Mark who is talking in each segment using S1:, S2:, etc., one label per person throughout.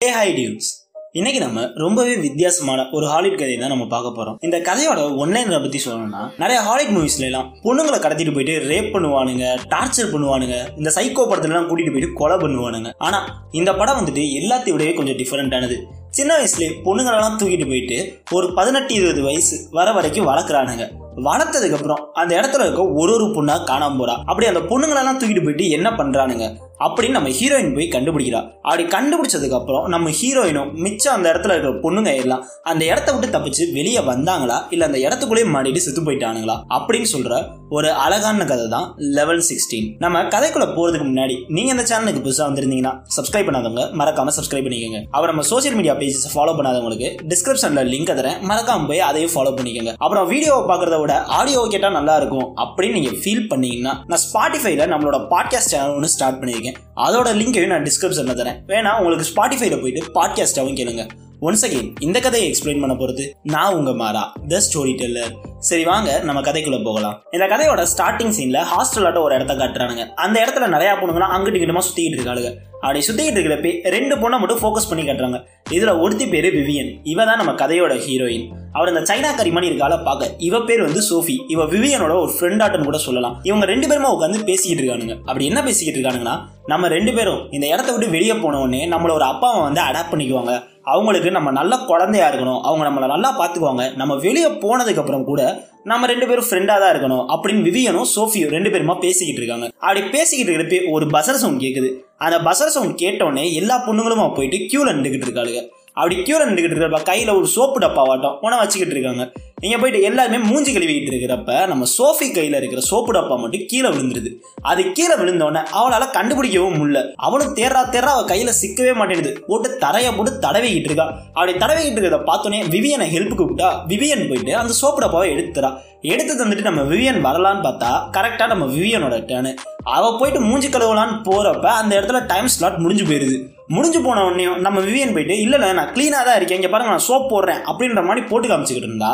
S1: ஹே high டியூஸ் இன்னைக்கு நம்ம ரொம்பவே வித்தியாசமான ஒரு ஹாலிவுட் கதையை தான் நம்ம பார்க்க போறோம். இந்த கதையோட ஒன்லைன் பத்தி சொல்லணும்னா நிறைய ஹாலிவுட் மூவிஸ்ல எல்லாம் பொண்ணுங்களை கடத்திட்டு போயிட்டு ரேப் பண்ணுவானுங்க டார்ச்சர் பண்ணுவானுங்க இந்த சைக்கோ படத்துல எல்லாம் கூட்டிட்டு போயிட்டு கொலை பண்ணுவானுங்க. ஆனா இந்த படம் வந்துட்டு எல்லாத்தையும் விடவே கொஞ்சம் டிஃபரெண்டானது சின்ன வயசுலேயே பொண்ணுங்களெல்லாம் தூக்கிட்டு போயிட்டு ஒரு பதினெட்டு இருபது வயசு வர வரைக்கும் வளர்க்குறானுங்க. வளர்த்ததுக்கு அப்புறம் அந்த இடத்துல இருக்க ஒரு ஒரு பொண்ணா காணாம போறா. அப்படி அந்த பொண்ணுங்களெல்லாம் தூக்கிட்டு போயிட்டு என்ன பண்றானுங்க? அப்படின்னு நம்ம ஹீரோயின் போய் கண்டுபிடிக்கிறா. அப்படி கண்டுபிடிச்சதுக்கு அப்புறம் நம்ம ஹீரோயினும் மிச்சம் அந்த இடத்துல இருக்கிற பொண்ணுங்க எல்லாம் அந்த இடத்த விட்டு தப்பிச்சு வெளியே வந்தாங்களா? இல்ல அந்த இடத்துக்குள்ளேயே மாடிட்டு செத்து போயிட்டானுங்களா? அப்படின்னு சொல்ற ஒரு அழகான கதை தான் லெவல் சிக்ஸ்டீன் நம்ம கதைக்குள்ள போறதுக்கு முன்னாடி நீங்க இந்த சேனலுக்கு புதுசா வந்திருந்தீங்கன்னா சப்ஸ்கிரைப் பண்ணாதவங்க மறக்காம சப்ஸ்கிரைப் பண்ணிக்கோங்க. அப்புறம் நம்ம சோசியல் மீடியா பேஜஸ் ஃபாலோ பண்ணாதவங்களுக்கு டிஸ்கிரிப்ஷன்ல லிங்க் தரேன். மறக்காம போய் அதையும் ஃபாலோ பண்ணிக்கோங்க. அப்புறம் வீடியோவை பார்க்கறத விட ஆடியோ கேட்டால் நல்லா இருக்கும் அப்படின்னு நீங்கள் ஃபீல் பண்ணீங்கன்னா நான் ஸ்பாட்டிஃபைல நம்மளோட பாட்காஸ்ட் சேனல் ஒன்று ஸ்டார்ட் பண்ணியிருக்கேன். அதோட லிங்கையும் நான் டிஸ்கிரிப்ஷனில் தரேன். வேணா உங்களுக்கு ஸ்பாட்டிஃபைல போயிட்டு பாட்காஸ்டாவும் கேளுங்க. ஒன்ஸ் அகெயின் இந்த கதையை எக்ஸ்பிளைன் பண்ண போகிறது நான் உங்க மாறா த ஸ்டோரி டெல்லர் சரி வாங்க நம்ம கதைக்குள்ள போகலாம். இந்த கதையோட ஸ்டார்டிங் சீன்ல ஹாஸ்டலாட்ட ஒரு இடத்த காட்டுறானுங்க. அந்த இடத்துல நிறைய பொண்ணுங்களாம் அங்கிட்டு கிட்டமா சுத்திக்கிட்டு இருக்காளுங்க. அப்படி சுத்திக்கிட்டு இருக்கிறப்ப ரெண்டு பொண்ணை மட்டும் ஃபோக்கஸ் பண்ணி காட்டுறாங்க. இதுல ஒருத்தி பேரு விவியன். இவ தான் நம்ம கதையோட ஹீரோயின் அவர் இந்த சைனா கரிமணி இருக்கால பார்க்க இவ பேர் வந்து சோஃபி. இவ விவியனோட ஒரு ஃப்ரெண்டாட்டன் கூட சொல்லலாம். இவங்க ரெண்டு பேருமா உட்காந்து பேசிக்கிட்டு இருக்கானுங்க. அப்படி என்ன பேசிக்கிட்டு இருக்கானுங்கன்னா நம்ம ரெண்டு பேரும் இந்த இடத்த விட்டு வெளியே போன உடனே நம்மள ஒரு அப்பாவை வந்து அடாப்ட் பண்ணிக்குவாங்க. அவங்களுக்கு நம்ம நல்ல குழந்தையா இருக்கணும். அவங்க நம்மளை நல்லா பார்த்துக்குவாங்க. நம்ம வெளியே போனதுக்கு அப்புறம் கூட நம்ம ரெண்டு பேரும் ஃப்ரெண்டாக தான் இருக்கணும் அப்படின்னு விவியனும் சோஃபியும் ரெண்டு பேருமா பேசிக்கிட்டு இருக்காங்க. அப்படி பேசிக்கிட்டு இருக்கிறப்ப ஒரு பசர் சவுண்ட் கேட்குது அந்த பசர் சவுண்ட் கேட்டோடனே எல்லா பொண்ணுங்களும் போயிட்டு கியூல நின்றுக்கிட்டு இருக்காளுங்க. அப்படி கியூர் நின்றுக்கிட்டு இருக்கிறப்ப கையில் ஒரு சோப்பு டப்பாவாட்டம் உணவு வச்சுக்கிட்டு இருக்காங்க. நீங்கள் போயிட்டு எல்லாருமே மூஞ்சி கழுவிக்கிட்டு இருக்கிறப்ப நம்ம சோஃபி கையில் இருக்கிற சோப்பு டப்பா மட்டும் கீழே விழுந்துருது. அது கீழே விழுந்தோடனே அவளால் கண்டுபிடிக்கவும் முடியல. அவளும் தேர்றா தேர்றா அவள் கையில் சிக்கவே மாட்டேங்குது. போட்டு தரையை போட்டு தடவிக்கிட்டு இருக்கா. அப்படி தடவிக்கிட்டு இருக்கிறத பார்த்தோன்னே விவியனை ஹெல்ப்புக்கு கூப்பிட்டா விவியன் போயிட்டு அந்த சோப்பு டப்பாவை எடுத்துறா. எடுத்து தந்துட்டு நம்ம விவியன் வரலான்னு பார்த்தா கரெக்டாக நம்ம விவியனோட டேனு அவள் போயிட்டு மூஞ்சி கழுவலான்னு போகிறப்ப அந்த இடத்துல டைம் ஸ்லாட் முடிஞ்சு போயிடுது முடிஞ்சு போன உடனே நம்ம விவியன் போயிட்டு இல்லை நான் க்ளீனாக தான் இருக்கேன் இங்கே பாருங்க நான் சோப் போடுறேன் அப்படின்ற மாதிரி போட்டு காமிச்சிக்கிட்டு இருந்தா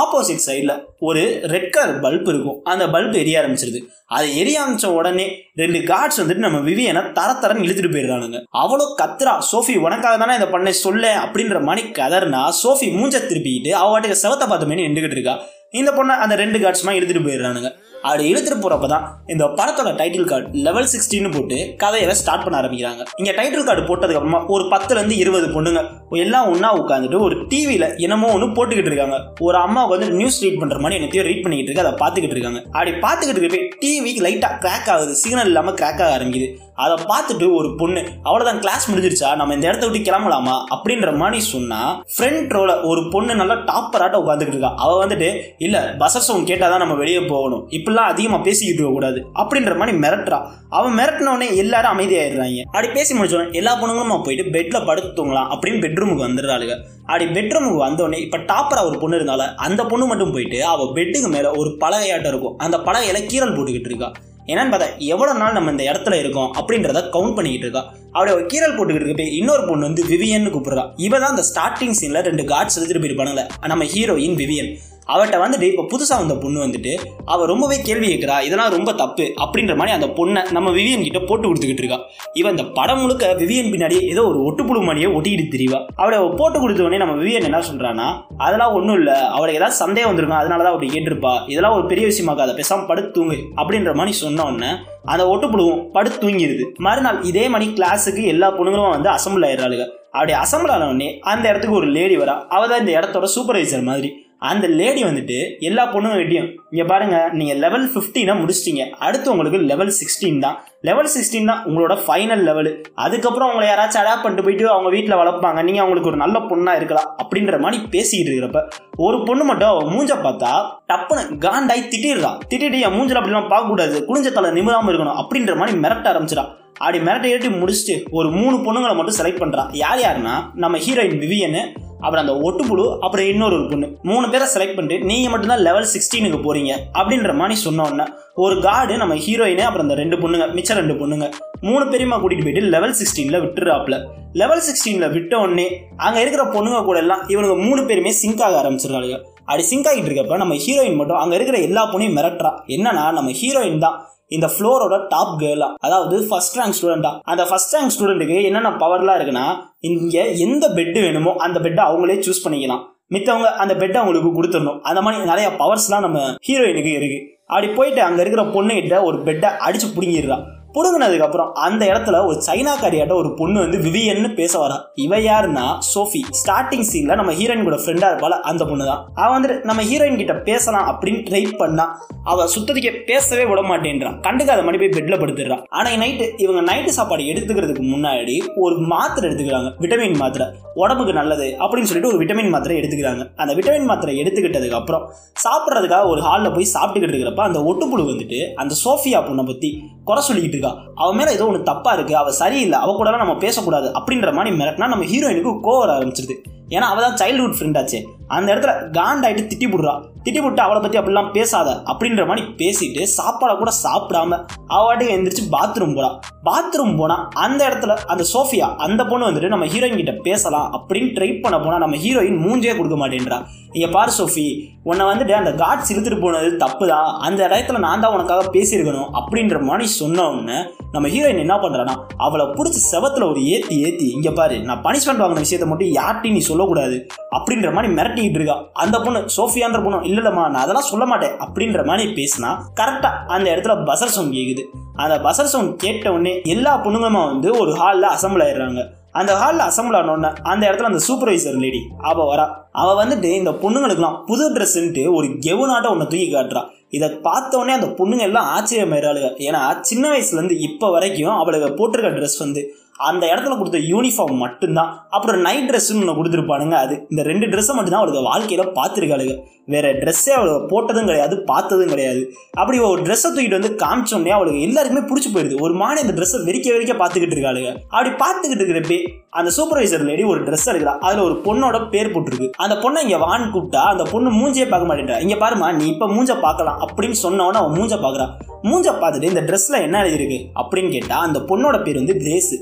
S1: ஆப்போசிட் சைடில் ஒரு ரெட் கலர் பல்ப் இருக்கும். அந்த பல்ப் எரிய ஆரம்பிச்சிருது. அது எரிய ஆரம்பிச்ச உடனே ரெண்டு கார்ட்ஸ் வந்துட்டு நம்ம விவியனை தர தரன்னு இழுத்துட்டு போயிடுறானுங்க. அவ்வளோ கத்துறா சோஃபி உனக்காக தானே இதை பண்ண சொல்ல அப்படின்ற மாதிரி கதர்னா சோஃபி மூஞ்ச திருப்பிக்கிட்டு அவ வாட்டுக்கு செவத்தை பார்த்த மாதிரி நின்றுகிட்டு இருக்கா. இந்த பொண்ணை அந்த ரெண்டு கார்ட்ஸ்மா இழுத்துட்டு போயிடுறானுங்க. அப்படி இழுத்துட்டு போறப்ப தான் இந்த படத்தோட டைட்டில் கார்டு லெவல் சிக்ஸ்டின்னு போட்டு கதையை ஸ்டார்ட் பண்ண ஆரம்பிக்கிறாங்க. இங்க டைட்டில் கார்டு போட்டதுக்கு அப்புறமா ஒரு பத்துல இருந்து இருபது பொண்ணுங்க எல்லாம் ஒன்னா உட்காந்துட்டு ஒரு டிவியில என்னமோ ஒன்று போட்டுக்கிட்டு இருக்காங்க. ஒரு அம்மா வந்து நியூஸ் ரீட் பண்ற மாதிரி என்னத்தையும் ரீட் பண்ணிக்கிட்டு இருக்கு அதை பார்த்துக்கிட்டு இருக்காங்க. அப்படி பார்த்துக்கிட்டு இருக்க டிவிக்கு லைட்டா கிராக் ஆகுது சிக்னல் இல்லாம கிராக் ஆக ஆரம்பிக்குது. அதை பார்த்துட்டு ஒரு பொண்ணு அவ்வளோதான் கிளாஸ் முடிஞ்சிருச்சா? நம்ம இந்த இடத்த விட்டு கிளம்பலாமா? அப்படின்ற மாதிரி சொன்னா ஃப்ரண்ட் ரோல ஒரு பொண்ணு நல்லா டாப்பராட்ட உட்காந்துக்கிட்டு இருக்கா. அவ வந்துட்டு இல்ல பசர் சவுண்ட் கேட்டாதான் நம்ம வெளியே போகணும். இப்படிலாம் அதிகமா பேசிக்கிட்டு இருக்க கூடாது அப்படின்ற மாதிரி மிரட்டுறா. அவன் மிரட்டினோடனே எல்லாரும் அமைதியாயிடுறாங்க. அப்படி பேசி முடிச்சோடனே எல்லா பொண்ணுங்களும் போயிட்டு பெட்ல படுத்து தூங்கலாம் அப்படின்னு பெட்ரூமுக்கு வந்துடுறாளுங்க. அப்படி பெட்ரூமுக்கு வந்தோடனே இப்ப டாப்பரா ஒரு பொண்ணு இருந்தால அந்த பொண்ணு மட்டும் போயிட்டு அவ பெட்டுக்கு மேல ஒரு பலகையாட்டம் இருக்கும். அந்த பலகையில கீரல் போட்டுக்கிட்டு இருக்கா. என்னன்னு பார்த்தா எவ்வளோ நாள் நம்ம இந்த இடத்துல இருக்கோம் அப்படின்றத கவுண்ட் பண்ணிக்கிட்டு இருக்கா. அப்படி ஒரு கீரல் போட்டுக்கிட்டு இருக்கப்ப இன்னொரு பொண்ணு வந்து விவியன்னு கூப்பிடுறா. இவ தான் அந்த ஸ்டார்டிங் சீனில் ரெண்டு கார்ட்ஸ் எடுத்துட்டு போயிருப்பானுங்களே. நம்ம ஹீரோயின் விவியன். அவட்ட வந்துட்டு இப்போ புதுசாக வந்த பொண்ணு வந்துட்டு அவள் ரொம்பவே கேள்வி கேட்குறா இதெல்லாம் ரொம்ப தப்பு அப்படின்ற மாதிரி அந்த பொண்ணை நம்ம விவியன் கிட்ட போட்டு கொடுத்துக்கிட்டு இருக்கா. இவன் இந்த படம் முழுக்க விவியன் பின்னாடியே ஏதோ ஒரு ஒட்டுப்புழு மணியை ஒட்டிக்கிட்டு தெரியவா அவளை போட்டு கொடுத்த உடனே நம்ம விவியன் என்ன சொல்கிறான்னா அதெல்லாம் ஒன்றும் இல்லை. அவளுக்கு ஏதாவது சந்தேகம் வந்திருக்கும். அதனால தான் அப்படி கேட்டிருப்பா. இதெல்லாம் ஒரு பெரிய விஷயமாக்காத பேசாம படுத்து தூங்கு அப்படின்ற மாதிரி சொன்ன உடனே அந்த ஒட்டுப்புழுவும் படுத்து தூங்கிடுது மறுநாள் இதே மணி கிளாஸுக்கு எல்லா பொண்ணுங்களும் வந்து அசம்பிள் ஆயிடுறாளுங்க. அப்படி அசம்பிள் ஆன அந்த இடத்துக்கு ஒரு லேடி வரா. அவள் தான் இந்த இடத்தோட சூப்பர்வைசர் மாதிரி. அந்த லேடி வந்துட்டு எல்லா பொண்ணும் வெட்டியும் இங்கே பாருங்க நீங்கள் லெவல் ஃபிஃப்டீனை முடிச்சிட்டீங்க. அடுத்து உங்களுக்கு லெவல் சிக்ஸ்டீன் தான். லெவல் சிக்ஸ்டீன் தான் உங்களோட ஃபைனல் லெவல் அதுக்கப்புறம் உங்களை யாராச்சும் அடாப்ட் பண்ணிட்டு போயிட்டு அவங்க வீட்டில் வளர்ப்பாங்க. நீங்கள் அவங்களுக்கு ஒரு நல்ல பொண்ணாக இருக்கலாம் அப்படின்ற மாதிரி பேசிக்கிட்டு இருக்கிறப்ப ஒரு பொண்ணு மட்டும் அவள் மூஞ்ச பார்த்தா டப்புன்னு காண்டாய் திட்டிடுறான் திட்டிட்டு என் மூஞ்சில் அப்படிலாம் பார்க்கக்கூடாது. குளிஞ்ச தலை நிமிராமல் இருக்கணும் அப்படின்ற மாதிரி மிரட்ட ஆரம்பிச்சிடா. அப்படி மிரட்ட ஏற்றி முடிச்சுட்டு ஒரு மூணு பொண்ணுங்களை மட்டும் செலக்ட் பண்ணுறான் யார் யாருன்னா நம்ம ஹீரோயின் விவியன்னு அப்புறம் அந்த ஒட்டுப்புழு அப்புறம் இன்னொரு ஒரு பொண்ணு. மூணு பேரை செலக்ட் பண்ணிட்டு நீங்கள் மட்டும்தான் லெவல் சிக்ஸ்டீனுக்கு போகிறீங்க அப்படின்ற மாதிரி சொன்ன ஒரு கார்டு நம்ம ஹீரோயினு அப்புறம் அந்த ரெண்டு பொண்ணுங்க மிச்சம் ரெண்டு பொண்ணுங்க மூணு பேருமா கூட்டிகிட்டு போயிட்டு லெவல் சிக்ஸ்டீனில் விட்டுறாப்ல லெவல் சிக்ஸ்டீனில் விட்ட உடனே அங்கே இருக்கிற பொண்ணுங்க கூட எல்லாம் இவனுங்க மூணு பேருமே சிங்க் ஆக ஆரம்பிச்சிருக்காங்க அப்படி சிங்க் ஆகிட்டு இருக்கப்ப நம்ம ஹீரோயின் மட்டும் அங்கே இருக்கிற எல்லா பொண்ணையும் மிரட்டுறா. என்னன்னா நம்ம ஹீரோயின் தான். இந்த ஃப்ளோரோட டாப் கேர்லா அதாவது ஃபர்ஸ்ட் ரேங்க் ஸ்டூடெண்டா அந்த ஃபர்ஸ்ட் ரேங்க் ஸ்டூடெண்ட்டுக்கு என்னென்ன பவர்லாம் இருக்குன்னா இங்கே எந்த பெட்டு வேணுமோ அந்த பெட்டை அவங்களே சூஸ் பண்ணிக்கலாம். மித்தவங்க அந்த பெட்டை அவங்களுக்கு கொடுத்துடணும். அந்த மாதிரி நிறைய பவர்ஸ்லாம் நம்ம ஹீரோயினுக்கு இருக்கு. அப்படி போயிட்டு அங்கே இருக்கிற பொண்ணுகிட்ட ஒரு பெட்டை அடிச்சு பிடுங்கிடுறா. புடுங்கினதுக்கு அப்புறம் அந்த இடத்துல ஒரு சைனாக்காரியாட்ட ஒரு பொண்ணு வந்து விவியன்னு பேச வரா. இவ யாருன்னா சோஃபி. ஸ்டார்டிங் சீன்ல நம்ம ஹீரோயின் கூட ஃப்ரெண்டா இருப்பால அந்த பொண்ணு தான் அவ வந்துட்டு நம்ம ஹீரோயின் கிட்ட பேசலாம் அப்படின்னு ட்ரை பண்ணா. அவ சுத்தத்துக்கே பேசவே விட மாட்டேன்றான். கண்டுக்காத மாதிரி போய் பெட்ல படுத்துடுறான் ஆனா நைட்டு இவங்க நைட்டு சாப்பாடு எடுத்துக்கிறதுக்கு முன்னாடி ஒரு மாத்திரை எடுத்துக்கிறாங்க. விட்டமின் மாத்திரை. உடம்புக்கு நல்லது அப்படின்னு சொல்லிட்டு ஒரு விட்டமின் மாத்திரை எடுத்துக்கிறாங்க. அந்த விட்டமின் மாத்திரை எடுத்துக்கிட்டதுக்கு அப்புறம் சாப்பிட்றதுக்காக ஒரு ஹாலில் போய் சாப்பிட்டுக்கிட்டு இருக்கிறப்ப அந்த ஒட்டுப்புழு வந்துட்டு அந்த சோஃபியா பொண்ணை பத்தி குறை சொல்லிக்கிட்டு இருக்கா அவன் மேல ஏதோ ஒன்று தப்பா இருக்கு அவ சரியில்லை அவ கூட நம்ம பேசக்கூடாது அப்படின்ற மாதிரி மிரட்டினா நம்ம ஹீரோயினுக்கு கோவர ஆரம்பிச்சிருது. ஏன்னா அவள் தான் சைல்ட்ஹுட் ஃப்ரெண்டாச்சு அந்த இடத்துல காண்டாயிட்டு திட்டி விடுறா திட்டி விட்டு அவளை பத்தி அப்படிலாம் பேசாத அப்படின்ற மாதிரி பேசிட்டு சாப்பாடை கூட சாப்பிடாம அவ எந்திரிச்சு பாத்ரூம் போறா. பாத்ரூம் போனா அந்த இடத்துல அந்த சோஃபியா அந்த பொண்ணு வந்துட்டு நம்ம ஹீரோயின் கிட்ட பேசலாம் அப்படின்னு ட்ரை பண்ண போனா நம்ம ஹீரோயின் மூஞ்சே கொடுக்க மாட்டேன்றா. இங்கே பாரு சோஃபி உன்னை வந்துட்டு அந்த காட்ஸ் இழுத்துட்டு போனது தப்பு தான் அந்த இடத்துல நான் தான் உனக்காக பேசியிருக்கணும் அப்படின்ற மாதிரி சொன்ன உடனே நம்ம ஹீரோயின் என்ன பண்ணுறான்னா அவளை பிடிச்சி செவத்தில் ஒரு ஏற்றி ஏற்றி இங்கே பாரு நான் பனிஷ்மெண்ட் வாங்கின விஷயத்த மட்டும் யார்ட்டையும் நீ சொல்லக்கூடாது அப்படின்ற மாதிரி மிரட்டிக்கிட்டு இருக்கா. அந்த பொண்ணு சோஃபியான்ற பொண்ணு இல்லை இல்லைம்மா நான் அதெல்லாம் சொல்ல மாட்டேன் அப்படின்ற மாதிரி பேசினா கரெக்டாக அந்த இடத்துல பசர் சவுண்ட் கேட்குது அந்த பசர் சவுண்ட் கேட்ட உடனே எல்லா பொண்ணுங்களுமா வந்து ஒரு ஹாலில் அசம்பிள் ஆயிடுறாங்க. அந்த ஹாலில் அசம்பிள் ஆனோடனே அந்த இடத்துல அந்த சூப்பர்வைசர் லேடி அவள் வரா. அவள் வந்துட்டு இந்த பொண்ணுங்களுக்குலாம் புது ட்ரெஸ்ன்ட்டு ஒரு கெவுனாட்ட ஒன்று தூக்கி காட்டுறா. இதை பார்த்தோன்னே அந்த பொண்ணுங்க எல்லாம் ஆச்சரியமாயிராளுங்க ஏன்னா சின்ன வயசுலேருந்து இப்போ வரைக்கும் அவளுக்கு போட்டிருக்க ட்ரெஸ் வந்து அந்த இடத்துல கொடுத்த யூனிஃபார்ம் மட்டும்தான். அப்புறம் நைட் ட்ரெஸ்ஸுன்னு ஒன்று கொடுத்துருப்பானுங்க அது. இந்த ரெண்டு ட்ரெஸ்ஸை மட்டும்தான் அவளுக்கு வாழ்க்கையில் பார்த்துருக்காளுங்க. வேற ட்ரெஸ்ஸே அவளுக்கு போட்டதும் கிடையாது பார்த்ததும் கிடையாது. அப்படி ஒரு ட்ரெஸ்ஸை தூக்கிட்டு வந்து காமிச்சோடனே அவளுக்கு எல்லாருக்குமே பிடிச்சி போயிடுது. ஒரு மாடு இந்த ட்ரெஸ்ஸை வெறிக்க வெறிக்க பார்த்துக்கிட்டு இருக்காளுங்க. அப்படி பார்த்துக்கிட்டு இருக்கிறப்பே அந்த சூப்பர்வைசர் லேடி ஒரு ட்ரெஸ் எடுக்கிறா. அதில் ஒரு பொண்ணோட பேர் போட்டிருக்கு. அந்த பொண்ணை இங்கே வான் கூப்பிட்டா அந்த பொண்ணு மூஞ்சியே பார்க்க மாட்டேன்றா. இங்கே பாருமா நீ இப்போ மூஞ்ச பார்க்கலாம் அப்படின்னு சொன்னவொன்னே அவன் மூஞ்ச பார்க்குறான் மூஞ்ச பார்த்துட்டு இந்த ட்ரெஸ்ல என்ன எழுதியிருக்கு அப்படின்னு கேட்டால் அந்த பொண்ணோட பேர் வந்து கிரேஸ்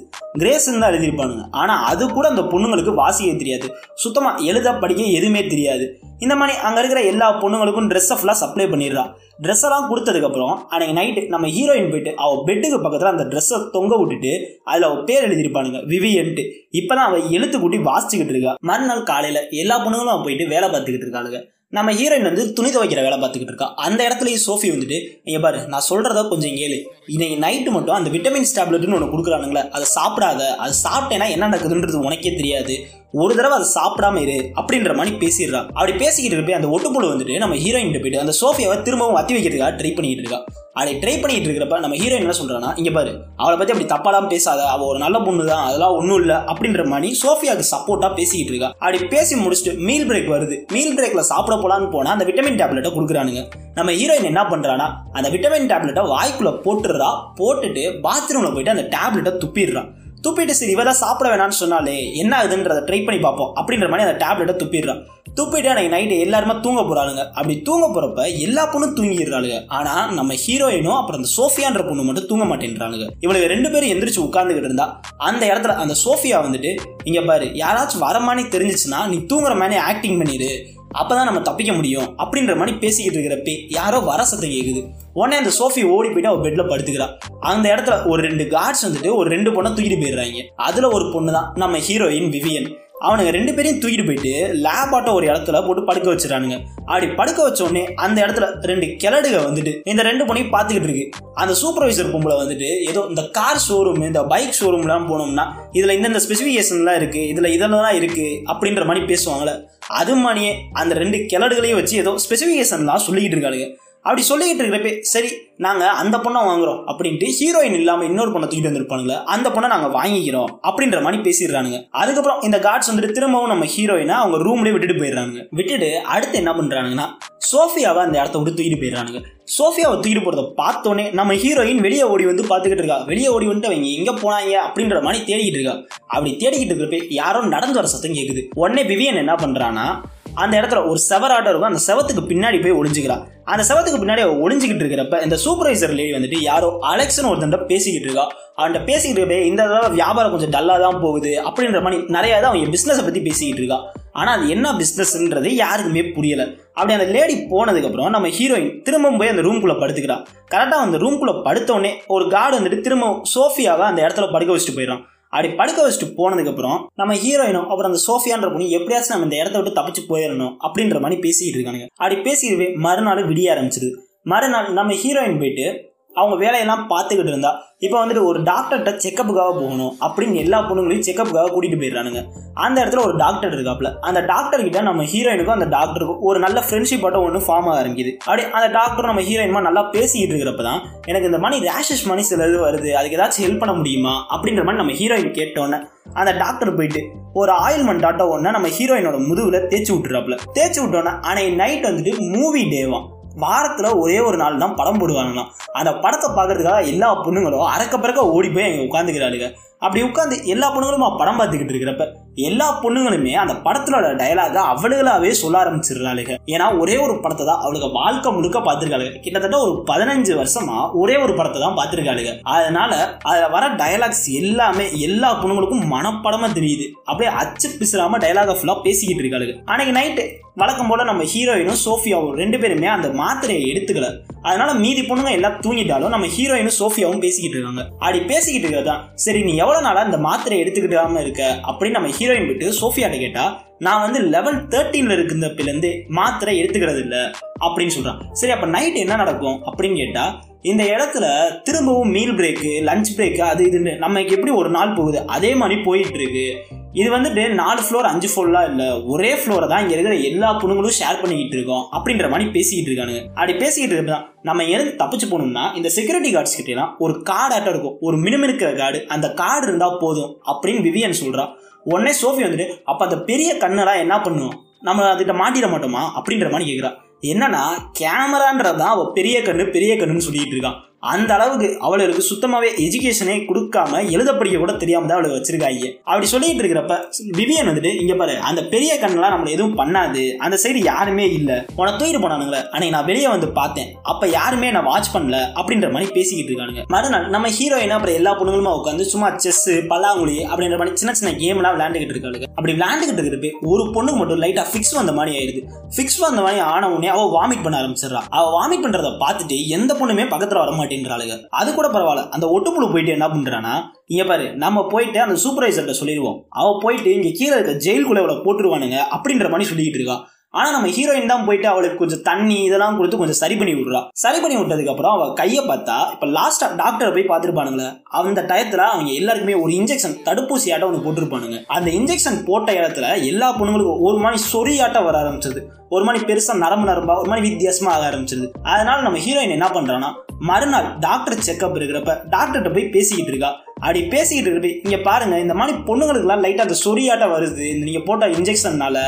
S1: கிரேஸ்ன்னு தான் எழுதியிருப்பானுங்க ஆனால் அது கூட அந்த பொண்ணுங்களுக்கு வாசிக்க தெரியாது. சுத்தமாக எழுத படிக்க எதுவுமே தெரியாது. இந்த மாதிரி அங்கே இருக்கிற எல்லா பொண்ணுங்களுக்கும் ட்ரெஸ்ஸை ஃபுல்லாக சப்ளை பண்ணிடுறா. ட்ரெஸ் எல்லாம் கொடுத்ததுக்கப்புறம் அன்னைக்கு நைட்டு நம்ம ஹீரோயின் போயிட்டு அவள் பெட்டுக்கு பக்கத்தில் அந்த ட்ரெஸ்ஸை தொங்க விட்டுட்டு அதில் அவள் பேர் எழுதியிருப்பானுங்க விவியன்ட்டு இப்போதான் அவள் எழுத்து கூட்டி வாசிச்சுக்கிட்டு இருக்கா. மறுநாள் காலையில் எல்லா பொண்ணுங்களும் போயிட்டு வேலை பார்த்துக்கிட்டு இருக்காளுங்க. நம்ம ஹீரோயின் வந்து துணி துவைக்கிற வேலை பார்த்துக்கிட்டு இருக்கா. அந்த இடத்துலயே சோஃபி வந்துட்டு இங்கே பாரு நான் சொல்கிறத கொஞ்சம் கேளு. இன்னைக்கு நைட்டு மட்டும் அந்த விட்டமின்ஸ் டேப்லெட்னு ஒன்று கொடுக்குறானுங்களே அதை சாப்பிடாத அது சாப்பிட்டேன்னா என்ன நடக்குதுன்றது உனக்கே தெரியாது. ஒரு தடவை அதை சாப்பிடாம இரு அப்படின்ற மாதிரி பேசிடுறா. அப்படி பேசிக்கிட்டு இருப்பே அந்த ஒட்டுப்புழு வந்துட்டு நம்ம ஹீரோயின் போயிட்டு அந்த சோஃபியாவை திரும்பவும் அத்தி வைக்கிறதுக்காக ட்ரை பண்ணிக்கிட்டு இருக்கா. அப்படி ட்ரை பண்ணிட்டு இருக்கிறப்ப நம்ம ஹீரோயின் என்ன சொல்றானா இங்கே பாரு அவளை பற்றி அப்படி தப்பாலாம் பேசாத அவ ஒரு நல்ல பொண்ணு தான் அதெல்லாம் ஒன்றும் இல்லை அப்படின்ற மாதிரி சோஃபியாவுக்கு சப்போர்ட்டாக பேசிக்கிட்டு இருக்கா. அப்படி பேசி முடிச்சுட்டு மீல் பிரேக் வருது. மீல் பிரேக்ல சாப்பிட போலான்னு போனால் அந்த விட்டமின் டேப்லெட்டை கொடுக்குறானுங்க. நம்ம ஹீரோயின் என்ன பண்ணுறான்னா அந்த விட்டமின் டேப்லெட்டை வாய்க்குள்ளே போட்டுடுறா போட்டுட்டு பாத்ரூமில் போயிட்டு அந்த டேப்லெட்டை துப்பிடுறான் துப்பிட்டு சரி இவதான் சாப்பிட வேணாம்னு சொன்னாலே என்ன ஆகுதுன்றதை ட்ரை பண்ணி பார்ப்போம். அப்படின்ற மாதிரி அந்த டேப்லெட்டை துப்பிடுறான். துப்பிட்டு அன்னைக்கு நைட்டு எல்லாருமே தூங்க போறாளுங்க. அப்படி தூங்க போறப்ப எல்லா பொண்ணும் தூங்கிடுறாளுங்க. ஆனா நம்ம ஹீரோயினும் அப்புறம் அந்த சோஃபியான்ற பொண்ணு மட்டும் தூங்க மாட்டேன்றாளுங்க. இவளுக்கு ரெண்டு பேரும் எந்திரிச்சு உட்காந்துக்கிட்டு இருந்தா அந்த இடத்துல அந்த சோஃபியா வந்துட்டு இங்க பாரு யாராச்சும் வர மாதிரி தெரிஞ்சிச்சுன்னா நீ தூங்குற மாதிரி ஆக்டிங் பண்ணிடு அப்பதான் நம்ம தப்பிக்க முடியும் அப்படின்ற மாதிரி பேசிக்கிட்டு இருக்கிறப்ப யாரோ வர சத்தம் கேக்குது. உடனே அந்த சோஃபி ஓடி போயிட்டு அவ பெட்ல படுத்துக்கிறா. அந்த இடத்துல ஒரு ரெண்டு கார்ட்ஸ் வந்துட்டு ஒரு ரெண்டு பொண்ணை தூக்கிட்டு போயிடுறாங்க. அதுல ஒரு பொண்ணு தான் நம்ம ஹீரோயின் விவியன். அவனுங்க ரெண்டு பேரையும் தூக்கிட்டு போயிட்டு லேப் ஆட்டோ ஒரு இடத்துல போட்டு படுக்க வச்சிடறானுங்க அப்படி படுக்க வச்ச உடனே அந்த இடத்துல ரெண்டு கிளடுக வந்துட்டு இந்த ரெண்டு பொண்ணையும் பார்த்துக்கிட்டு இருக்கு. அந்த சூப்பர்வைசர் பொம்பளை வந்துட்டு ஏதோ இந்த கார் ஷோரூம் இந்த பைக் ஷோரூம்லாம் போனோம்னா இதில் இந்தந்த ஸ்பெசிஃபிகேஷன்லாம் இருக்குது இதில் இதெல்லாம் இருக்குது அப்படின்ற மாதிரி பேசுவாங்களே அது மாதிரியே அந்த ரெண்டு கிளடுகளையும் வச்சு ஏதோ ஸ்பெசிஃபிகேஷன்லாம் சொல்லிக்கிட்டு இருக்காளுங்க அப்படி சொல்லிக்கிட்டு இருக்கிறப்ப சரி நாங்கள் அந்த பொண்ணை வாங்குறோம் அப்படின்ட்டு ஹீரோயின் இல்லாமல் இன்னொரு பொண்ணை தூக்கிட்டு வந்திருப்பானுங்களே அந்த பொண்ணை நாங்கள் வாங்கிக்கிறோம் அப்படின்ற மாதிரி பேசிடுறானுங்க. அதுக்கப்புறம் இந்த கார்ட்ஸ் வந்துட்டு திரும்பவும் நம்ம ஹீரோயினை அவங்க ரூம்லேயே விட்டுட்டு போயிடுறாங்க விட்டுட்டு அடுத்து என்ன பண்ணுறானுங்கன்னா சோஃபியாவை அந்த இடத்த விட்டு தூக்கிட்டு போயிடுறானுங்க. சோஃபியாவை தூக்கிட்டு போகிறத பார்த்தோன்னே நம்ம ஹீரோயின் வெளியே ஓடி வந்து பார்த்துக்கிட்டு இருக்கா. வெளியே ஓடி வந்துட்டு அவங்க எங்கே போனாங்க அப்படின்ற மாதிரி தேடிக்கிட்டு இருக்கா. அப்படி தேடிக்கிட்டு இருக்கிறப்ப யாரோ நடந்து வர சத்தம் கேட்குது உடனே விவியன் என்ன பண்ணுறான்னா அந்த இடத்துல ஒரு செவராட்டம் இருக்கும். அந்த செவத்துக்கு பின்னாடி போய் ஒளிஞ்சிக்கிறான் அந்த செவத்துக்கு பின்னாடி ஒளிஞ்சிக்கிட்டு இருக்கிறப்ப இந்த சூப்பர்வைசர் லேடி வந்துட்டு யாரோ அலெக்ஸ்னு ஒருத்தன் பேசிக்கிட்டு இருக்கா. அவன்கிட்ட பேசிக்கிட்டு இருப்பே இந்த தடவை வியாபாரம் கொஞ்சம் டல்லாக தான் போகுது அப்படின்ற மாதிரி நிறைய தான் அவன் பிஸ்னஸை பற்றி பேசிக்கிட்டு இருக்கா. ஆனால் அது என்ன பிஸ்னஸ்ன்றது யாருக்குமே புரியல. அப்படி அந்த லேடி போனதுக்கப்புறம் நம்ம ஹீரோயின் திரும்பவும் போய் அந்த ரூம்குள்ளே படுத்துக்கிறா. கரெக்டாக அந்த ரூம்குள்ளே படுத்தோடனே ஒரு கார்டு வந்துட்டு திரும்ப சோஃபியாவை அந்த இடத்துல படுக்க வச்சுட்டு போயிடறான். அப்படி படுக்க வச்சுட்டு போனதுக்கப்புறம் நம்ம ஹீரோயினும் அப்புறம் அந்த சோஃபியான்ற பொண்ணு எப்படியாச்சும் நம்ம இந்த இடத்த விட்டு தப்பிச்சு போயிடணும் அப்படின்ற மாதிரி பேசிக்கிட்டு இருக்கானுங்க. அப்படி பேசிக்கிட்டு மறுநாள் விடிய ஆரம்பிச்சிருது மறுநாள் நம்ம ஹீரோயின் போயிட்டு அவங்க வேலையெல்லாம் பார்த்துக்கிட்டு இருந்தா இப்போ வந்துட்டு ஒரு டாக்டர்கிட்ட செக்கப்புக்காக போகணும் அப்படின்னு எல்லா பொண்ணுங்களையும் செக்கப்புக்காக கூட்டிகிட்டு போயிடுறானுங்க. அந்த இடத்துல ஒரு டாக்டர் இருக்காப்ல அந்த டாக்டர் கிட்ட நம்ம ஹீரோயினுக்கும் அந்த டாக்டருக்கும் ஒரு நல்ல ஃப்ரெண்ட்ஷிப் ஆட்டம் ஒன்று ஃபார்ம் ஆக ஆரம்பிக்குது. அப்படி அந்த டாக்டர் நம்ம ஹீரோயின்மா நல்லா பேசிக்கிட்டு இருக்கிறப்ப தான் எனக்கு இந்த மணி ரேஷஸ் மணி சில இது வருது அதுக்கு ஏதாச்சும் ஹெல்ப் பண்ண முடியுமா அப்படின்ற மாதிரி நம்ம ஹீரோயின் கேட்டோன்னே அந்த டாக்டர் போயிட்டு ஒரு ஆயில்மெண்ட் ஆட்டம் ஒன்று நம்ம ஹீரோயினோட முதுகில் தேய்ச்சி விட்டுறாப்புல. தேய்ச்சி விட்டோன்னே அன்னைக்கு நைட் வந்துட்டு மூவி டேவான் வாரத்தில் ஒரே ஒரு நாள் தான் படம் போடுவாங்களாம். அந்த படத்தை பார்க்கறதுக்காக எல்லா பொண்ணுங்களும் அறக்க பறக்க ஓடி போய் அங்கே உட்காந்துக்கிறாளுங்க அப்படி உட்காந்து எல்லா பொண்ணுங்களும் படம் பார்த்துக்கிட்டு இருக்கிறப்ப எல்லா பொண்ணுங்களுமே அந்த படத்திலோட டயலாக அவளுகளாவே சொல்ல ஆரம்பிச்சிடுறாளுங்க ஏன்னா ஒரே ஒரு படத்தை தான் அவளுக்கு வாழ்க்கை முழுக்க பார்த்துருக்காளுங்க கிட்டத்தட்ட ஒரு பதினஞ்சு வருஷமா ஒரே ஒரு படத்தை தான் பார்த்துருக்காளுங்க அதனால அதில் வர டயலாக்ஸ் எல்லாமே எல்லா பொண்ணுங்களுக்கும் மனப்படமா தெரியுது. அப்படியே அச்சு பிசுறாம டயலாக ஃபுல்லாக பேசிக்கிட்டு இருக்காளுங்க அன்னைக்கு நைட்டு வழக்கம் போல நம்ம ஹீரோயினும் சோஃபியாவும் ரெண்டு பேருமே அந்த மாத்திரையை எடுத்துக்கல. அதனால மீதி பொண்ணுங்க எல்லாம் தூங்கிட்டாலும் நம்ம ஹீரோயினும் சோஃபியாவும் பேசிக்கிட்டு இருக்காங்க. அப்படி பேசிக்கிட்டு இருக்கதான் சரி நீ எவ்வளவு நாளா இந்த மாத்திரை எடுத்துக்கிட்டாம இருக்க? அப்படின்னு நம்ம ஹீரோயின் விட்டு சோஃபியாட்ட கேட்டா நான் வந்து லெவல் தேர்ட்டீன்ல இருக்கிறப்பிலேருந்து மாத்திரை எடுத்துக்கிறது இல்ல அப்படின்னு சொல்றான். சரி அப்ப நைட் என்ன நடக்கும்? அப்படின்னு கேட்டா இந்த இடத்துல திரும்பவும் மீல் பிரேக்கு லஞ்ச் பிரேக்கு அது இதுன்னு நமக்கு எப்படி ஒரு நாள் போகுது? அதே மாதிரி போயிட்டு இருக்கு. இது வந்துட்டு நாலு ஃப்ளோர் அஞ்சு ஃப்ளோர்லாம் இல்லை. ஒரே ஃப்ளோரை தான் இங்கே இருக்கிற எல்லா பொண்ணுங்களும் ஷேர் பண்ணிக்கிட்டு இருக்கோம் அப்படின்ற மாதிரி பேசிக்கிட்டு இருக்கானுங்க. அப்படி பேசிக்கிட்டு இருப்பதான் நம்ம இருந்து தப்பிச்சு போகணும்னா இந்த செக்யூரிட்டி கார்ட்ஸ் கிட்டலாம் ஒரு கார்டு ஆட்டம் இருக்கும். ஒரு மினுமினுக்கிற கார்டு அந்த கார்டு இருந்தால் போதும் அப்படின்னு விவியன் சொல்றா. உடனே சோஃபி வந்துட்டு அப்போ அந்த பெரிய கண்ணெல்லாம் என்ன பண்ணுவோம் நம்ம அதுகிட்ட மாட்டிட மாட்டோமா? அப்படின்ற மாதிரி கேட்குறா என்னன்னா கேமரான்றதான் அவள் பெரிய கண்ணு பெரிய கண்ணுன்னு சொல்லிட்டு இருக்கான். அந்த அளவுக்கு அவளுக்கு சுத்தமாவே எஜுகேஷனே கொடுக்காம எழுத படிக்க கூட தெரியாம தான் அவளை வச்சிருக்காங்க. அப்படி சொல்லிட்டு இருக்கிறப்ப விவியன் வந்துட்டு இங்க பாரு அந்த பெரிய கண்ணெல்லாம் நம்மள எதுவும் பண்ணாது. அந்த சைடு யாருமே இல்ல. உன தூயிட்டு போனானுங்களே. அன்னைக்கு நான் வெளியே வந்து பார்த்தேன். அப்ப யாருமே நான் வாட்ச் பண்ணல அப்படின்ற மாதிரி பேசிக்கிட்டு இருக்கானுங்க. மறுநாள் நம்ம ஹீரோயின் அப்புறம் எல்லா பொண்ணுங்களுமா உட்காந்து சும்மா செஸ் பல்லாங்குழி அப்படின்ற மாதிரி சின்ன சின்ன கேம் எல்லாம் விளையாண்டுகிட்டு இருக்காளுங்க. அப்படி விளையாண்டுகிட்டு இருக்கிறப்ப ஒரு பொண்ணுக்கு மட்டும் லைட்டா ஃபிக்ஸ் வந்த மாதிரி ஆயிடுது. ஃபிக்ஸ் வந்த மாதிரி ஆன உடனே அவ வாமிட் பண்ண ஆரம்பிச்சிடறா. அவ வாமிட் பண்றதை பார்த்துட்டு எந்த பொண்ணுமே பக்கத்துல வர மாட்டேன்றாளுங்க அது கூட பரவாயில்ல. அந்த ஒட்டுப்புழு போயிட்டு என்ன பண்றானா இங்க பாரு நம்ம போயிட்டு அந்த சூப்பர்வைசர்கிட்ட சொல்லிடுவோம். அவ போயிட்டு இங்க கீழே இருக்க ஜெயிலுக்குள்ள இவ்வளோ போட்டுருவானுங்க அப்படின்ற மாதிரி சொல்லிக்கிட்டு இருக்கா. ஆனா நம்ம ஹீரோயின் தான் போயிட்டு அவளுக்கு கொஞ்சம் தண்ணி இதெல்லாம் கொடுத்து கொஞ்சம் சரி பண்ணி விடுறா. சரி பண்ணி விட்டதுக்கு அப்புறம் அவ கையை பார்த்தா இப்ப லாஸ்டா டாக்டரை போய் பார்த்துருப்பானுங்களே அந்த டயத்துல அவங்க எல்லாருக்குமே ஒரு இன்ஜெக்ஷன் தடுப்பூசி ஆட்டம் ஒன்று போட்டிருப்பானுங்க. அந்த இன்ஜெக்ஷன் போட்ட இடத்துல எல்லா பொண்ணுங்களுக்கும் ஒரு மாதிரி சொறியாட்டம் வர ஆரம்பிச்சது. ஒரு மாதிரி பெருசா நரம்பு நரம்பா ஒரு மாதிரி வித்தியாசமா ஆக ஆரம்பிச்சிருது. அதனால நம்ம ஹீரோயின் என்ன பண்றான்னா மறுநாள் டாக்டர் செக்அப் இருக்கிறப்ப டாக்டர்கிட்ட போய் பேசிக்கிட்டு இருக்கா. அப்படி பேசிக்கிட்டு இருப்பி இங்க பாருங்க இந்த மாதிரி பொண்ணுங்களுக்குலாம் லைட்டா அந்த சொறியாட்டம் வருது இந்த நீங்க போட்ட இன்ஜெக்ஷன்னால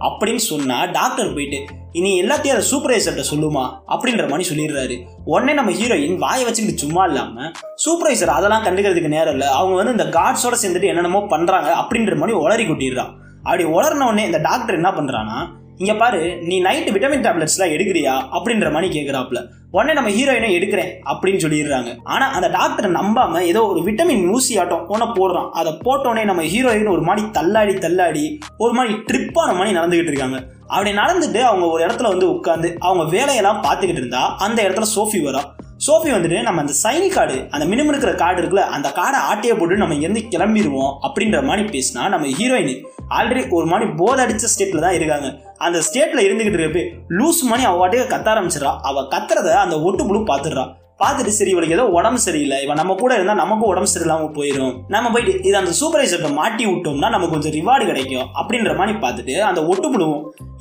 S1: அப்படின்னு சொன்னா டாக்டர் போயிட்டு இனி எல்லாத்தையும் அதை சூப்பர்வைசர்கிட்ட சொல்லுமா? அப்படின்ற மாதிரி சொல்லிடுறாரு. உடனே நம்ம ஹீரோயின் வாயை வச்சுக்கிட்டு சும்மா இல்லாம சூப்பர்வைசர் அதெல்லாம் கண்டுக்கிறதுக்கு நேரம் இல்லை. அவங்க வந்து இந்த காட்ஸோட சேர்ந்துட்டு என்னென்னமோ பண்றாங்க அப்படின்ற மாதிரி உளறி கொட்டிடுறான். அப்படி உளர்ன உடனே இந்த டாக்டர் என்ன பண்றான்னா இங்கே பாரு நீ நைட்டு விட்டமின் டேப்லெட்ஸ்லாம் எடுக்கிறியா? அப்படின்ற மாதிரி கேட்குறாப்புல உடனே நம்ம ஹீரோயினை எடுக்கிறேன் அப்படின்னு சொல்லிடுறாங்க. ஆனால் அந்த டாக்டரை நம்பாம ஏதோ ஒரு விட்டமின் ஊசி ஆட்டம் ஒன்ன போடுறான். அதை போட்டோடனே நம்ம ஹீரோயின் ஒரு மாதிரி தள்ளாடி தள்ளாடி ஒரு மாதிரி ட்ரிப்பான மாதிரி நடந்துகிட்டு இருக்காங்க. அப்படி நடந்துட்டு அவங்க ஒரு இடத்துல வந்து உட்காந்து அவங்க வேலையெல்லாம் பார்த்துக்கிட்டு இருந்தா அந்த இடத்துல சோஃபி வரா. சோஃபி வந்துட்டு நம்ம அந்த சைனி கார்டு அந்த மினிமம் இருக்கிற கார்டு இருக்குல்ல அந்த கார்டை ஆட்டையை போட்டு நம்ம இங்கேருந்து கிளம்பிடுவோம் அப்படின்ற மாதிரி பேசினா நம்ம ஹீரோயின் ஆல்ரெடி ஒரு மாதிரி போதடிச்ச ஸ்டேட்டில் ஸ்டேட்ல தான் இருக்காங்க. அந்த ஸ்டேட்ல இருந்துகிட்டு இருக்கப்ப லூஸ் மணி அவ வாட்டுக்கு கத்த ஆரம்பிச்சிடறா. அவ கத்துறத அந்த ஒட்டு புழு பாத்துடுறா பார்த்துட்டு சரி இவளுக்கு ஏதோ உடம்பு சரியில்லை. இவன் நம்ம கூட இருந்தால் நமக்கும் உடம்பு சரியில்லாம போயிடும் நம்ம போயிட்டு இது அந்த சூப்பர்வைசர்கிட்ட மாட்டி விட்டோம்னா நமக்கு கொஞ்சம் ரிவார்டு கிடைக்கும். அப்படின்ற மாதிரி பார்த்துட்டு அந்த ஒட்டு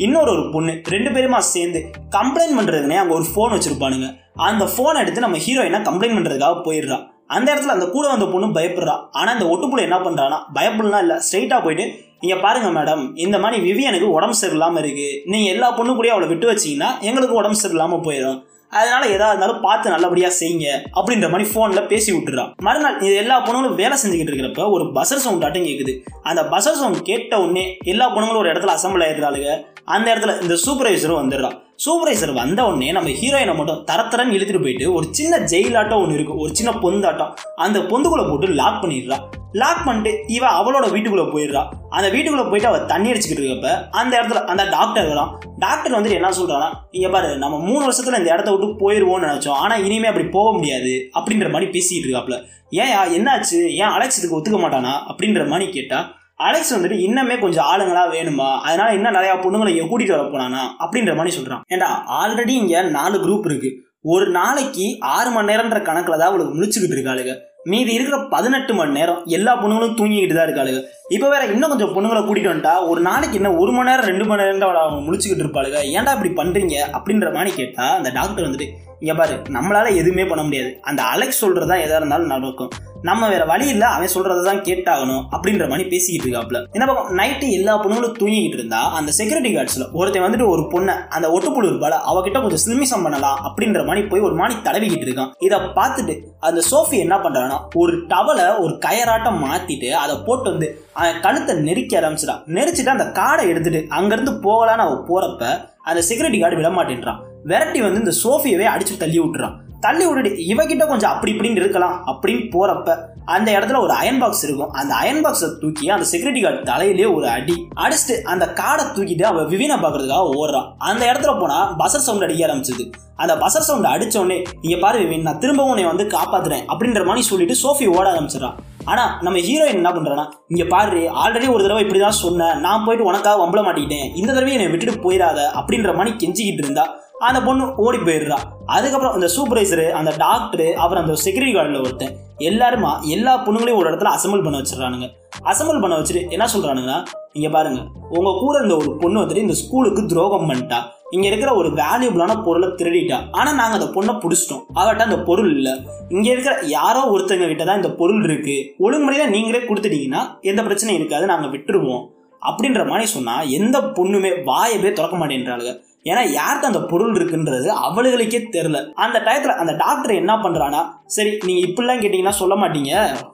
S1: இன்னொரு ஒரு பொண்ணு ரெண்டு பேருமா சேர்ந்து கம்ப்ளைண்ட் பண்ணுறதுனே அங்கே ஒரு ஃபோன் வச்சிருப்பானுங்க. அந்த ஃபோனை எடுத்து நம்ம ஹீரோயினா கம்ப்ளைண்ட் பண்ணுறதுக்காக போயிடுறா. அந்த இடத்துல அந்த கூட வந்த பொண்ணு பயப்படுறா. ஆனால் இந்த ஒட்டுப்புழு என்ன பண்ணுறான்னா பயப்படலாம் இல்லை ஸ்ட்ரைட்டாக போயிட்டு நீங்கள் பாருங்கள் மேடம் இந்த மாதிரி விவியனுக்கு உடம்பு சரியில்லாமல் இருக்குது நீங்கள் எல்லா பொண்ணு கூடயும் அவளை விட்டு வச்சீங்கன்னா எங்களுக்கு உடம்பு சரியில்லாமல் போயிடும் அதனால எதா இருந்தாலும் பார்த்து நல்லபடியா செய்யுங்க அப்படின்ற மாதிரி போன்ல பேசி விட்டுறான் மறுநாள் இது எல்லா பொண்ணுங்களும் வேலை செஞ்சுக்கிட்டு இருக்கிறப்ப ஒரு பசர் சவுண்ட் ஆட்டம் கேக்குது. அந்த பசர் சவுண்ட் கேட்ட உடனே எல்லா பொண்ணுங்களும் ஒரு இடத்துல அசம்பிள் ஆயிடுறாளுங்க. அந்த இடத்துல இந்த சூப்பர்வைசரும் வந்துடுறான். சூப்பர்வைசர் வந்த உடனே நம்ம ஹீரோயினை மட்டும் தரத்தரன்னு இழுத்துட்டு போயிட்டு ஒரு சின்ன ஜெயிலாட்டம் ஒன்று இருக்கு. ஒரு சின்ன பொந்தாட்டம். அந்த பொந்துக்குள்ள போட்டு லாக் பண்ணிடுறான். லாக் பண்ணிட்டு இவ அவளோட வீட்டுக்குள்ள போயிடுறா. அந்த வீட்டுக்குள்ள போயிட்டு அவ தண்ணி அடிச்சுக்கிட்டு இருக்கப்ப அந்த இடத்துல அந்த டாக்டர் வரான். டாக்டர் வந்துட்டு என்ன சொல்றான்னா இங்க பாரு நம்ம மூணு வருஷத்துல இந்த இடத்த விட்டு போயிருவோம்னு நினைச்சோம். ஆனா இனிமே அப்படி போக முடியாது. அப்படின்ற மாதிரி பேசிக்கிட்டு இருக்காப்ல. ஏன் என்னாச்சு? ஏன் அலட்சியத்துக்கு ஒத்துக்க மாட்டானா? அப்படின்ற மாதிரி கேட்டா அலெக்ஸ் வந்துட்டு இன்னமே கொஞ்சம் ஆளுங்களா வேணுமா? அதனால இன்னும் நிறைய பொண்ணுங்களை இங்க கூட்டிட்டு வர போனானா? அப்படின்ற மாதிரி சொல்றான். ஏண்டா ஆல்ரெடி இங்க நாலு குரூப் இருக்கு. ஒரு நாளைக்கு ஆறு மணி நேரம்ன்ற கணக்குல தான் அவளுக்கு முடிச்சுக்கிட்டு இருக்காளுங்க. மீதி இருக்கிற பதினெட்டு மணி நேரம் எல்லா பொண்ணுங்களும் தூங்கிக்கிட்டு தான் இருக்காளுங்க. இப்போ வேற இன்னும் கொஞ்சம் பொண்ணுங்களை கூட்டிட்டு வந்துட்டா ஒரு நாளைக்கு என்ன ஒரு மணி நேரம் ரெண்டு மணி நேரம் அவளை அவங்க முடிச்சுக்கிட்டு இருப்பாளுங்க. ஏன்டா இப்படி பண்றீங்க? அப்படின்ற மாதிரி கேட்டா அந்த டாக்டர் வந்துட்டு இங்க பாரு நம்மளால எதுவுமே பண்ண முடியாது. அந்த அலெக்ஸ் சொல்றதா எதா இருந்தாலும் நடக்கும். நம்ம வேற வழி இல்ல அவன் சொல்றதை தான் கேட்டாகணும் அப்படின்ற மாதிரி பேசிக்கிட்டு இருக்காப்ல. என்ன பக்கம் நைட்டு எல்லா பொண்ணுங்களும் தூங்கிக்கிட்டு இருந்தா அந்த செக்யூரிட்டி கார்ட்ஸ்ல ஒருத்தன் வந்துட்டு ஒரு பொண்ணை அந்த ஒட்டுப்புழு இருப்பால அவகிட்ட கொஞ்சம் சில்மிசம் பண்ணலாம் அப்படின்ற மாதிரி போய் ஒரு மாதிரி தடவிக்கிட்டு இருக்கான். இதை பார்த்துட்டு அந்த சோஃபி என்ன பண்றான்னா ஒரு டவலை ஒரு கயராட்டம் மாத்திட்டு அதை போட்டு வந்து அவன் கழுத்தை நெரிக்க ஆரம்பிச்சிடான் நெரிச்சிட்டு அந்த காடை எடுத்துட்டு அங்கிருந்து போகலான்னு அவன் போறப்ப அந்த செக்யூரிட்டி கார்டு விட மாட்டேன்றான் விரட்டி வந்து இந்த சோஃபியவே அடிச்சு தள்ளி விட்டுறான். தள்ளி விட்டுட்டு இவகிட்ட கொஞ்சம் அப்படி இப்படின்னு இருக்கலாம். அப்படின்னு போறப்ப அந்த இடத்துல ஒரு அயன் பாக்ஸ் இருக்கும். அந்த அயன் பாக்ஸை தூக்கி அந்த செக்யூரிட்டி கார்டு தலையிலேயே ஒரு அடி. அடிச்சுட்டு அந்த காடை தூக்கிட்டு அவ விவினை பாக்குறதுக்காக ஓடுறான் அந்த இடத்துல போனா பசர் சவுண்ட் அடிக்க ஆரம்பிச்சது. அந்த பசர் சவுண்ட் அடிச்சோடனே இங்க பாரு விவின் நான் திரும்பவும் உன்னை வந்து காப்பாத்துறேன். அப்படின்ற மாதிரி சொல்லிட்டு சோஃபி ஓட ஆரம்பிச்சிடறான் ஆனா நம்ம ஹீரோயின் என்ன பண்றானா இங்க பாரு ஆல்ரெடி ஒரு தடவை இப்படிதான் சொன்னேன் நான் போயிட்டு உனக்காக வம்பள மாட்டிக்கிட்டேன் இந்த தடவை என்னை விட்டுட்டு போயிடாத. அப்படின்ற மாதிரி கெஞ்சிக்கிட்டு இருந்தா அந்த பொண்ணு ஓடி போயிடுறா. அதுக்கப்புறம் அந்த சூப்பர்வைசரு அந்த டாக்டரு அப்புறம் அந்த செக்யூரிட்டி கார்டில் ஒருத்தன் எல்லாருமா எல்லா பொண்ணுங்களையும் ஒரு இடத்துல அசம்பிள் பண்ண வச்சிடறானுங்க. அசம்பிள் பண்ண வச்சுட்டு என்ன சொல்கிறானுங்கன்னா இங்கே பாருங்கள் உங்கள் கூட இருந்த ஒரு பொண்ணு வந்துட்டு இந்த ஸ்கூலுக்கு துரோகம் பண்ணிட்டா. இங்கே இருக்கிற ஒரு வேல்யூபிளான பொருளை திருடிட்டா. ஆனால் நாங்கள் அந்த பொண்ணை பிடிச்சிட்டோம். அவட்ட அந்த பொருள் இல்லை. இங்கே இருக்கிற யாரோ ஒருத்தங்க கிட்ட தான் இந்த பொருள் இருக்குது ஒழுங்குமுறையாக நீங்களே கொடுத்துட்டீங்கன்னா எந்த பிரச்சனையும் இருக்காது நாங்கள் விட்டுருவோம். அப்படின்ற மாதிரி சொன்னால் எந்த பொண்ணுமே வாயவே திறக்க மாட்டேன்றாளுங்க. ஏன்னா யாருக்கு அந்த பொருள் இருக்குன்றது அவளுகளுக்கே தெரில அந்த டயத்துல அந்த டாக்டர் என்ன பண்றானா சரி நீங்க இப்படிலாம் கேட்டீங்கன்னா சொல்ல மாட்டீங்க.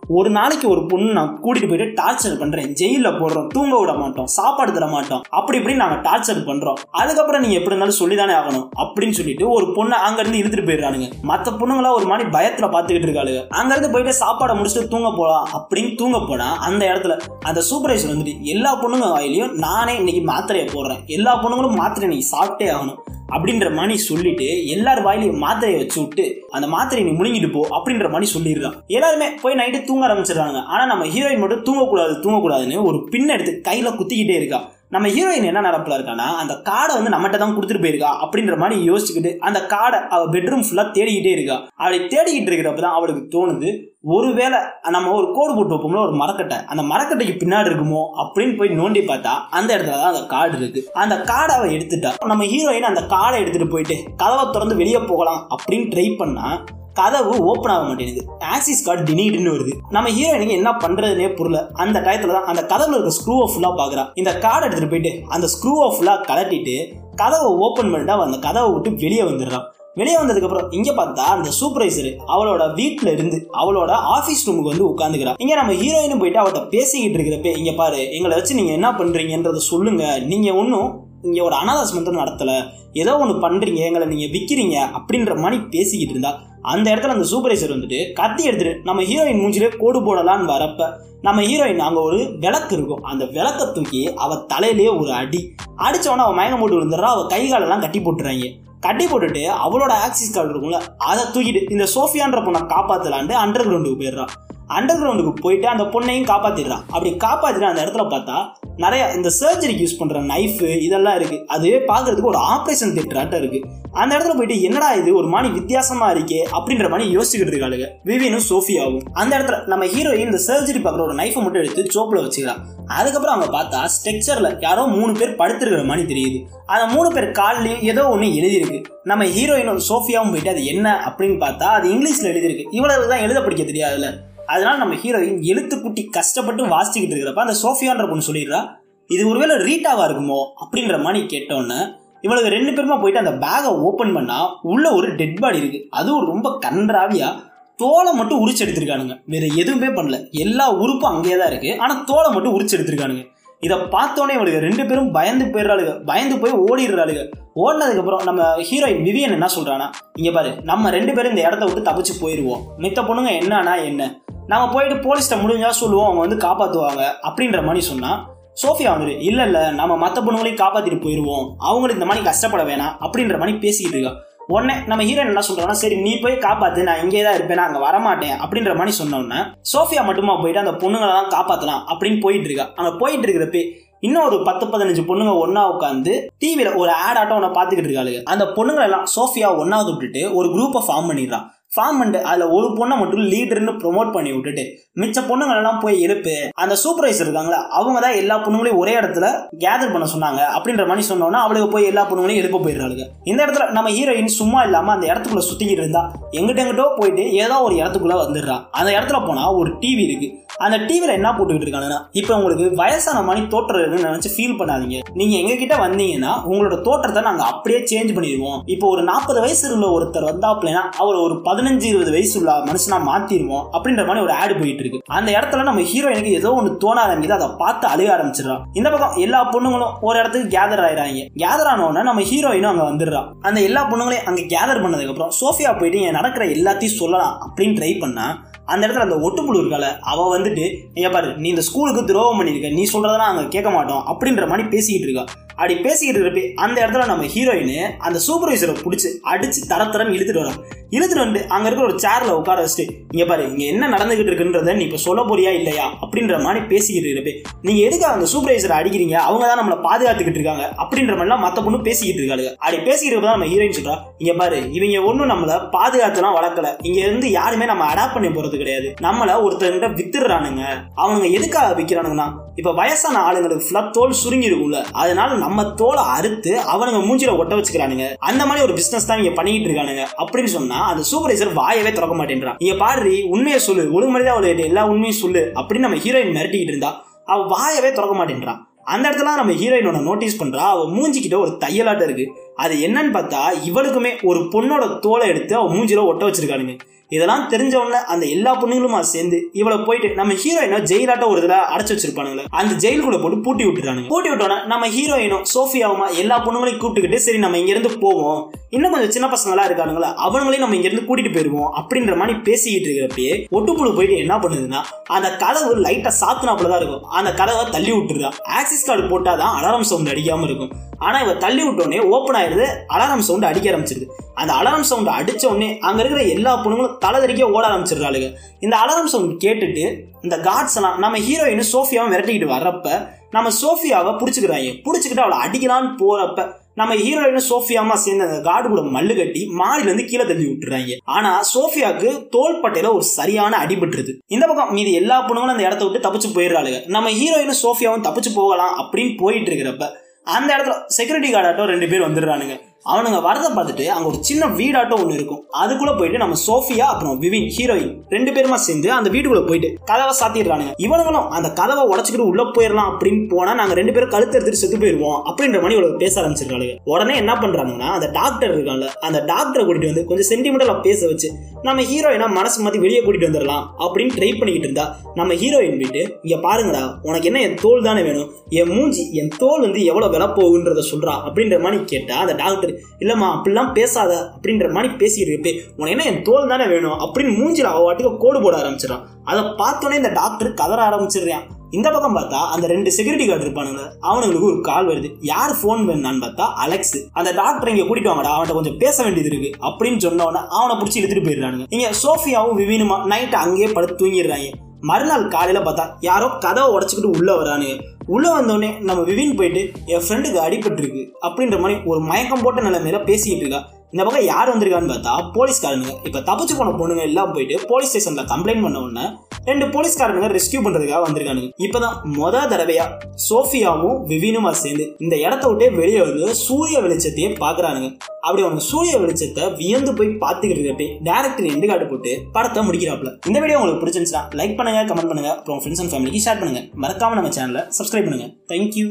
S1: ஒரு நாளைக்கு ஒரு பொண்ணு நான் கூட்டிட்டு போயிட்டு டார்ச்சர் பண்றேன். ஜெயில போடுறோம் தூங்க விட மாட்டோம் சாப்பாடு தர மாட்டோம். அப்படி இப்படி நாங்க டார்ச்சர் பண்றோம். அதுக்கப்புறம் நீங்க எப்படி இருந்தாலும் சொல்லிதானே ஆகணும். அப்படின்னு சொல்லிட்டு ஒரு பொண்ணை அங்க இருந்து இழுத்துட்டு போயிடுறானுங்க. மத்த பொண்ணுங்களா ஒரு மாதிரி பயத்துல பாத்துக்கிட்டு இருக்காளுங்க. அங்க இருந்து போயிட்டு சாப்பாடை முடிச்சுட்டு தூங்க போலாம் அப்படின்னு தூங்க போனா அந்த இடத்துல அந்த சூப்பர்வைசர் வந்துட்டு எல்லா பொண்ணுங்க வாயிலையும் நானே இன்னைக்கு மாத்திரையை போடுறேன். எல்லா பொண்ணுங்களும் மாத்திரை இன்னைக்கு சாப்பிட்டு ஆகணும். அப்படின்ற மாதிரி சொல்லிட்டு எல்லார் வாயிலையும் மாத்திரையை வச்சு விட்டு அந்த மாத்திரையை நீ முழுங்கிட்டு போ அப்படின்ற மாதிரி சொல்லிடுறான். எல்லாருமே போய் நைட்டு தூங்க ஆரம்பிச்சிடுறாங்க. ஆனா நம்ம ஹீரோயின் மட்டும் தூங்கக்கூடாது தூங்கக்கூடாதுன்னு ஒரு பின் எடுத்து கையில குத்திக்கிட்டே இருக்கா. நம்ம ஹீரோயின் என்ன நடப்பில் இருக்கானா அந்த காடை வந்து நம்மகிட்ட தான் கொடுத்துட்டு போயிருக்கா அப்படின்ற மாதிரி யோசிச்சுக்கிட்டு அந்த காடை அவள் பெட்ரூம் ஃபுல்லாக தேடிக்கிட்டே இருக்கா. அப்படி தேடிக்கிட்டு இருக்கிறப்ப தான் அவளுக்கு தோணுது ஒருவேளை நம்ம ஒரு கோடு போட்டு வைப்போம்ல ஒரு மரக்கட்டை. அந்த மரக்கட்டைக்கு பின்னாடி இருக்குமோ அப்படின்னு போய் நோண்டி பார்த்தா அந்த இடத்துல தான் அந்த காடு இருக்கு. அந்த காடை அவ எடுத்துட்டா. நம்ம ஹீரோயின் அந்த காடை எடுத்துட்டு போயிட்டு கதவை திறந்து வெளியே போகலாம் அப்படின்னு ட்ரை பண்ணா கதவு ஓப்பன் ஆக மாட்டேங்குது. ஆசிஸ் கார்டு டினீட்னு வருது. நம்ம ஹீரோயினுக்கு என்ன பண்றதுனே புரியல. அந்த டயத்துல தான் அந்த கதவுல இருக்க ஸ்க்ரூவை ஃபுல்லா பாக்குறா. இந்த கார்டு எடுத்துட்டு போயிட்டு அந்த ஸ்க்ரூவை ஃபுல்லா கலட்டிட்டு கதவை ஓப்பன் பண்ணிட்டு அந்த கதவை விட்டு வெளியே வந்துடுறான் வெளியே வந்ததுக்கப்புறம் இங்கே பார்த்தா அந்த சூப்பர்வைசர் அவளோட வீட்டில் இருந்து அவளோட ஆஃபீஸ் ரூமுக்கு வந்து உட்காந்துக்கிறா இங்கே நம்ம ஹீரோயினும் போயிட்டு அவட்ட பேசிக்கிட்டு இருக்கிறப்ப இங்கே பாரு எங்களை வச்சு நீங்கள் என்ன பண்ணுறீங்கன்றத சொல்லுங்கள் நீங்கள் ஒன்றும் இங்க ஒரு அனாதாசிரமத்தை நடத்தல. ஏதோ ஒன்று பண்றீங்க எங்களை நீங்க விற்கிறீங்க அப்படின்ற மாதிரி பேசிக்கிட்டு இருந்தா அந்த இடத்துல அந்த சூப்பர்வைசர் வந்துட்டு கத்தி எடுத்துட்டு நம்ம ஹீரோயின் மூஞ்சிலே கோடு போடலான்னு வரப்ப நம்ம ஹீரோயின் அங்க ஒரு விளக்கு இருக்கும். அந்த விளக்க தூக்கி அவ தலையிலேயே ஒரு அடி. அடிச்சவன அவள் மயங்க போட்டு விழுந்துடுறா அவ கை காலெல்லாம் கட்டி போட்டுறாங்க. கட்டி போட்டுட்டு அவளோட ஆக்சிஸ் கார்டு இருக்கும்ல அதை தூக்கிட்டு இந்த சோஃபியான்ற பொண்ணை காப்பாத்தலான்ட்டு அண்டர் கிரவுண்டுக்கு போயிடுறான் அண்டர் கிரவுண்டுக்கு போயிட்டு அந்த பொண்ணையும் காப்பாத்திடுறான் அப்படி காப்பாத்திட்டு அந்த இடத்துல பார்த்தா நிறைய இந்த சர்ஜரிக்கு யூஸ் பண்ற நைஃபு இதெல்லாம் இருக்கு. அது பாக்குறதுக்கு ஒரு ஆப்ரேஷன் தியேட்டராட்டம் இருக்கு. அந்த இடத்துல போயிட்டு என்னடா இது? ஒரு மாதிரி வித்தியாசமா இருக்கே அப்படின்ற மாதிரி யோசிச்சுக்கிட்டு இருக்காளுங்க. விவியனும் சோஃபியாவும். அந்த இடத்துல நம்ம ஹீரோயின் இந்த சர்ஜரி பார்க்குற ஒரு நைஃபை மட்டும் எடுத்து சோப்பில் வச்சுக்கலாம் அதுக்கப்புறம் அவங்க பார்த்தா ஸ்ட்ரக்சர்ல யாரோ மூணு பேர் படுத்திருக்கிற மாதிரி தெரியுது. அந்த மூணு பேர் கால்லையும் ஏதோ ஒன்று எழுதியிருக்கு. நம்ம ஹீரோயினும் சோஃபியாவும் போயிட்டு அது என்ன அப்படின்னு பார்த்தா அது இங்கிலீஷ்ல எழுதியிருக்கு. இவ்வளவு தான் எழுத படிக்க தெரியாதுல்ல. அதனால நம்ம ஹீரோயின் எழுத்து குட்டி கஷ்டப்பட்டு வாசிச்சுக்கிட்டு இருக்கிறப்ப அந்த சோஃபியான்ற பொண்ணு சொல்லிடுறா இது ஒருவேளை ரீட்டாவா இருக்குமோ? அப்படின்ற மாதிரி கேட்டோன்னே இவளுக்கு ரெண்டு பேருமா போயிட்டு அந்த பேகை ஓப்பன் பண்ணா உள்ள ஒரு டெட் பாடி இருக்கு. அதுவும் ரொம்ப கன்றாவியா தோலை மட்டும் உரிச்சு எடுத்திருக்கானுங்க. வேற எதுவுமே பண்ணல. எல்லா உறுப்பும் அங்கேயே தான் இருக்கு. ஆனா தோலை மட்டும் உரிச்சு எடுத்திருக்கானுங்க. இதை பார்த்தோன்னே இவளுக்கு ரெண்டு பேரும் பயந்து போயிடுறாளுங்க. பயந்து போய் ஓடிடுறாளுங்க. ஓடினதுக்கு அப்புறம் நம்ம ஹீரோயின் விவியன் என்ன சொல்றானா இங்க பாரு நம்ம ரெண்டு பேரும் இந்த இடத்த விட்டு தப்பிச்சு போயிடுவோம் மித்த பொண்ணுங்க என்னன்னா என்ன? நம்ம போயிட்டு போலீஸ்ட்ட முடிஞ்சா சொல்லுவோம் அவங்க வந்து காப்பாற்றுவாங்க அப்படின்ற மாதிரி சொன்னா சோஃபியா வந்துட்டு இல்லை இல்லை நம்ம மத்த பொண்ணுங்களையும் காப்பாற்றிட்டு போயிடுவோம் அவங்களுக்கு இந்த மாதிரி கஷ்டப்பட வேணாம் அப்படின்ற மாதிரி பேசிக்கிட்டு இருக்கா. உடனே நம்ம ஹீரோ என்ன சொல்றாங்கன்னா சரி நீ போய் காப்பாத்து நான் இங்கே தான் இருப்பேன் நான் அங்க வரமாட்டேன் அப்படின்ற மாதிரி சொன்னோன்னே சோஃபியா மட்டுமா போயிட்டு அந்த பொண்ணுங்களை தான் காப்பாத்தலாம் அப்படின்னு போயிட்டு இருக்கா. அங்கே போயிட்டு இருக்கிறப்ப இன்னும் ஒரு பத்து பதினஞ்சு பொண்ணுங்க ஒன்னா உட்காந்து டிவியில ஒரு ஆட் ஆட்டம் ஒன்று பார்த்துக்கிட்டு இருக்காளுங்க. அந்த பொண்ணுங்களை எல்லாம் சோஃபியா ஒன்னாவது விட்டுட்டு ஒரு குரூப்பை ஃபார்ம் பண்ணிடுறான் ஃபார்ம் பண்ணிட்டு அதில் ஒரு பொண்ணை மட்டும் லீடர்னு ப்ரொமோட் பண்ணி விட்டுட்டு மிச்ச பொண்ணுங்க எல்லாம் போய் எழுப்பு அந்த சூப்பர்வைசர் இருக்காங்களா அவங்க தான் எல்லா பொண்ணுங்களையும் ஒரே இடத்துல கேதர் பண்ண சொன்னாங்க அப்படின்ற மாதிரி சொன்னோன்னா அவளுக்கு போய் எல்லா பொண்ணுங்களையும் எழுப்ப போயிடுறாளுங்க. இந்த இடத்துல நம்ம ஹீரோயின் சும்மா இல்லாமல் அந்த இடத்துக்குள்ள சுற்றிக்கிட்டு இருந்தா எங்கிட்ட எங்கிட்டோ போயிட்டு ஏதோ ஒரு இடத்துக்குள்ள வந்துடுறா. அந்த இடத்துல போனா ஒரு டிவி இருக்கு. அந்த டிவியில என்ன போட்டுக்கிட்டு இருக்காங்கன்னா இப்போ உங்களுக்கு வயசான மாதிரி தோற்றம் இருக்குன்னு நினைச்சு ஃபீல் பண்ணாதீங்க. நீங்க எங்ககிட்ட வந்தீங்கன்னா உங்களோட தோற்றத்தை நாங்க அப்படியே சேஞ்ச் பண்ணிடுவோம். இப்போ ஒரு நாற்பது வயசு உள்ள ஒருத்தர் வந்தாப்லனா அவர் ஒரு பதினஞ்சு பதினஞ்சு இருபது வயசு உள்ள மனுஷனா மாத்திருவோம் அப்படின்ற மாதிரி ஒரு ஆடு போயிட்டு இருக்கு அந்த இடத்துல நம்ம ஹீரோயினுக்கு ஏதோ ஒன்று தோண ஆரம்பிக்குது அதை பார்த்து அழுக ஆரம்பிச்சிடறான். இந்த பக்கம் எல்லா பொண்ணுங்களும் ஒரு இடத்துக்கு கேதர் ஆயிடுறாங்க கேதர் ஆனோடனே நம்ம ஹீரோயினும் அங்க வந்துடுறான். அந்த எல்லா பொண்ணுங்களையும் அங்க கேதர் பண்ணதுக்கு அப்புறம் சோஃபியா போயிட்டு என் நடக்கிற எல்லாத்தையும் சொல்லலாம் அப்படின்னு ட்ரை பண்ணா அந்த இடத்துல அந்த ஒட்டுப்புழு இருக்கால அவ வந்துட்டு இங்க பாரு நீ இந்த ஸ்கூலுக்கு துரோகம் பண்ணிருக்க நீ சொல்றதெல்லாம் அங்க கேட்க மாட்டோம் அப்படின்ற மாதிரி பேசிக்கிட்டு இருக்கா. அப்படி பேசிக்கிட்டு இருப்பே அந்த இடத்துல நம்ம ஹீரோயின் அந்த சூப்பர்வைசரை பிடிச்சி அடிச்சு தர தரன்னு இழுத்துட்டு வரோம் இழுத்துட்டு வந்து அங்க இருக்கிற ஒரு சேர்ல உட்கார வச்சுட்டு இங்க பாரு இங்க என்ன நடந்துகிட்டு இருக்குன்றத நீ இப்ப சொல்ல போறியா இல்லையா? அப்படின்ற மாதிரி பேசிக்கிட்டு இருப்பே நீங்க எதுக்கு அந்த சூப்பர்வைசரை அடிக்கிறீங்க? அவங்க தான் நம்மளை பாதுகாத்துக்கிட்டு இருக்காங்க. அப்படின்ற மாதிரிலாம் மத்த பொண்ணு பேசிக்கிட்டு இருக்காங்க அப்படி பேசிக்கிட்டு தான் நம்ம ஹீரோயின் சொல்றோம் இங்க பாரு இவங்க ஒன்றும் நம்மளை பாதுகாத்துலாம் வளர்க்கல. இங்க இருந்து யாருமே நம்ம அடாப்ட் பண்ணி போறது கிடையாது. நம்மளை ஒருத்தர்கிட்ட வித்துடுறானுங்க. அவங்க எதுக்காக விற்கிறானுங்கன்னா இப்போ வயசான ஆளுங்களுக்கு ஃபுல்லாக தோல் சுருங்கி இருக்கும்ல அதனால நம்ம தோலை அறுத்து அவனுங்க மூஞ்சில ஒட்ட வச்சுக்கிறானுங்க. அந்த மாதிரி ஒரு பிசினஸ் தான் இங்க பண்ணிட்டு இருக்கானுங்க. அப்படின்னு சொன்னா அந்த சூப்பர்வைசர் வாயவே திறக்க மாட்டேன்றான். இங்க பாரு உண்மையை சொல்லு. ஒழுங்குமரியாதை அவளுக்கு எல்லா உண்மையும் சொல்லு. அப்படின்னு நம்ம ஹீரோயின் மிரட்டிக்கிட்டு இருந்தா அவ வாயவே திறக்க மாட்டேன்றான். அந்த இடத்துல நம்ம ஹீரோயினோட நோட்டீஸ் பண்றா அவ மூஞ்சிக்கிட்ட ஒரு தையலாட்டம் இருக்கு. அது என்னன்னு பார்த்தா இவளுக்குமே ஒரு பொண்ணோட தோலை எடுத்து அவ மூஞ்சில ஒட்ட வச்சிருக்கானுங்க. இதெல்லாம் தெரிஞ்சவொடனே அந்த எல்லா பொண்ணுங்களுமா சேர்ந்து இவ்வளோ போயிட்டு நம்ம ஹீரோயினோ ஜெயிலாட்ட ஒரு இதில் அடைச்சு வச்சிருப்பானுங்களே அந்த ஜெயிலுக்குள்ள போட்டு பூட்டி விட்டுறானுங்க. பூட்டி விட்டோன்னா நம்ம ஹீரோயினும் சோஃபியாவுமா எல்லா பொண்ணுங்களையும் கூப்பிட்டுக்கிட்டு சரி நம்ம இங்க இருந்து போவோம். இன்னும் கொஞ்சம் சின்ன பசங்களா இருக்கானுங்களா அவங்களையும் நம்ம இங்க இருந்து கூட்டிட்டு போயிருவோம் அப்படின்ற மாதிரி பேசிக்கிட்டு இருக்கிறப்பயே ஒட்டுப்புழு போயிட்டு என்ன பண்ணுதுன்னா அந்த கதவு லைட்டா சாத்துனாப்புல தான் இருக்கும். அந்த கதவை தள்ளி விட்டுருதா ஆக்சிஸ் கார்டு போட்டாதான் அலாரம் சவுண்ட் அடிக்காம இருக்கும். ஆனா இவ தள்ளி விட்டோடனே ஓப்பன் ஆயிருது அலாரம் சவுண்ட் அடிக்க ஆரம்பிச்சிருது. அந்த அலாரம் சவுண்ட் அடித்த உடனே அங்கே இருக்கிற எல்லா பொண்ணுங்களும் தலைதறிக்க ஓட ஆரம்பிச்சிடுறாளுங்க. இந்த அலாரம் சவுண்ட் கேட்டுட்டு இந்த காட்ஸ் எல்லாம் நம்ம ஹீரோயின் சோஃபியாவை விரட்டிக்கிட்டு வர்றப்ப நம்ம சோஃபியாவை பிடிச்சிக்கிறாங்க பிடிச்சிக்கிட்டு அவளை அடிக்கலான்னு போறப்ப நம்ம ஹீரோயினும் சோஃபியாமா சேர்ந்து அந்த காடு கூட மல்லு கட்டி மாடியில கீழே தள்ளி விட்டுறாங்க. ஆனா சோஃபியாவுக்கு தோள்பட்டையில ஒரு சரியான அடிபட்டுருது. இந்த பக்கம் மீதி எல்லா பொண்ணுங்களும் அந்த இடத்த விட்டு தப்பிச்சு போயிடுறாளுங்க. நம்ம ஹீரோயினும் சோஃபியாவும் தப்பிச்சு போகலாம் அப்படின்னு போயிட்டு இருக்கிறப்ப அந்த இடத்துல செக்யூரிட்டி கார்டாட்டம் ரெண்டு பேர் வந்துடுறானுங்க. அவனுங்க வரதை பார்த்துட்டு அங்கே ஒரு சின்ன வீடாட்டம் ஒன்று இருக்கும். அதுக்குள்ள போயிட்டு நம்ம சோஃபியா அப்புறம் விவின் ஹீரோயின் ரெண்டு பேருமா சேர்ந்து அந்த வீட்டுக்குள்ள போயிட்டு கதவை சாத்திடுறானுங்க. இவனுங்களும் அந்த கதவை உடச்சிக்கிட்டு உள்ள போயிடலாம் அப்படின்னு போனா நாங்க ரெண்டு பேரும் கழுத்து எடுத்துட்டு செத்து போயிருவோம் அப்படின்ற மாதிரி இவ்வளவு பேச ஆரம்பிச்சிருக்காங்க உடனே என்ன பண்றாங்கன்னா அந்த டாக்டர் இருக்காங்க அந்த டாக்டரை கூட்டிட்டு வந்து கொஞ்சம் சென்டிமெண்டலா பேச வச்சு நம்ம ஹீரோயினா மனசு மாற்றி வெளியே கூட்டிட்டு வந்துடலாம் அப்படின்னு ட்ரை பண்ணிக்கிட்டு இருந்தா நம்ம ஹீரோயின் போயிட்டு இங்க பாருங்கடா உனக்கு என்ன என் தோல் தானே வேணும்? என் மூஞ்சி என் தோல் வந்து எவ்வளவு விலை போகுன்றத சொல்றா அப்படின்ற மாதிரி கேட்டா அந்த டாக்டர் இல்லம்மா அப்படிலாம் பேசாத அப்படின்ற மாதிரி பேசிட்டு இருப்பே உனக்கு என்ன என் தோல் தானே வேணும்? அப்படின்னு மூஞ்சில அவ வாட்டுக்கு கோடு போட ஆரம்பிச்சிடறான். அதை பார்த்தோன்னே இந்த டாக்டர் கதற ஆரம்பிச்சிடுறான். இந்த பக்கம் பார்த்தா அந்த ரெண்டு செக்யூரிட்டி கார்டு இருப்பானுங்க. அவனுங்களுக்கு ஒரு கால் வருது. யார் ஃபோன் பண்ணான்னு பார்த்தா அலெக்ஸ் அந்த டாக்டர் இங்க கூட்டிட்டு வாங்கடா அவன்கிட்ட கொஞ்சம் பேச வேண்டியது இருக்கு. அப்படின்னு சொன்ன உடனே அவனை பிடிச்சி இழுத்துட்டு போயிடுறானுங்க. இங்க சோஃபியாவும் விவீனுமா நைட் அங்கேயே படுத்து தூங்கிடுறாங்க. மறுநாள் காலையில பார்த்தா யாரோ கதவை உடச்சிக்கிட்டு உள்ள வரானுங்க. உள்ளே வந்தோடனே நம்ம விவின் போயிட்டு என் ஃப்ரெண்டுக்கு அடிபட்டுருக்கு அப்படின்ற மாதிரி ஒரு மயக்கம் போட்ட நிலைமையில பேசிக்கிட்டு இருக்கா. இந்த பக்கம் யார் வந்திருக்கான்னு பார்த்தா போலீஸ்காரனுங்க. இப்போ தப்பிச்சு போன பொண்ணுங்க எல்லாம் போயிட்டு போலீஸ் ஸ்டேஷனில் கம்ப்ளைண்ட் பண்ண உடனே ரெண்டு போலீஸ்காரனுங்க ரெஸ்கியூ பண்றதுக்காக வந்திருக்கானுங்க. இப்பதான் மொத தடவையா சோஃபியாவும் விவினுமா சேர்ந்து இந்த இடத்த விட்டே வெளியே வந்து சூரிய வெளிச்சத்தையே பாக்குறானுங்க. அப்படி அவங்க சூரிய வெளிச்சத்தை வியந்து போய் பார்த்துக்கிட்டு இருக்கப்பே டேரக்டர் எண்டு காட்டு போட்டு படத்தை முடிக்கிறாப்ல இந்த வீடியோ உங்களுக்கு பிடிச்சிருந்துச்சா லைக் பண்ணுங்க கமெண்ட் பண்ணுங்க. அப்புறம் ஃப்ரெண்ட்ஸ் அண்ட் ஃபேமிலிக்கு ஷேர் பண்ணுங்க. மறக்காம நம்ம சேனலை சப்ஸ்கிரைப் பண்ணுங்க. தேங்க்யூ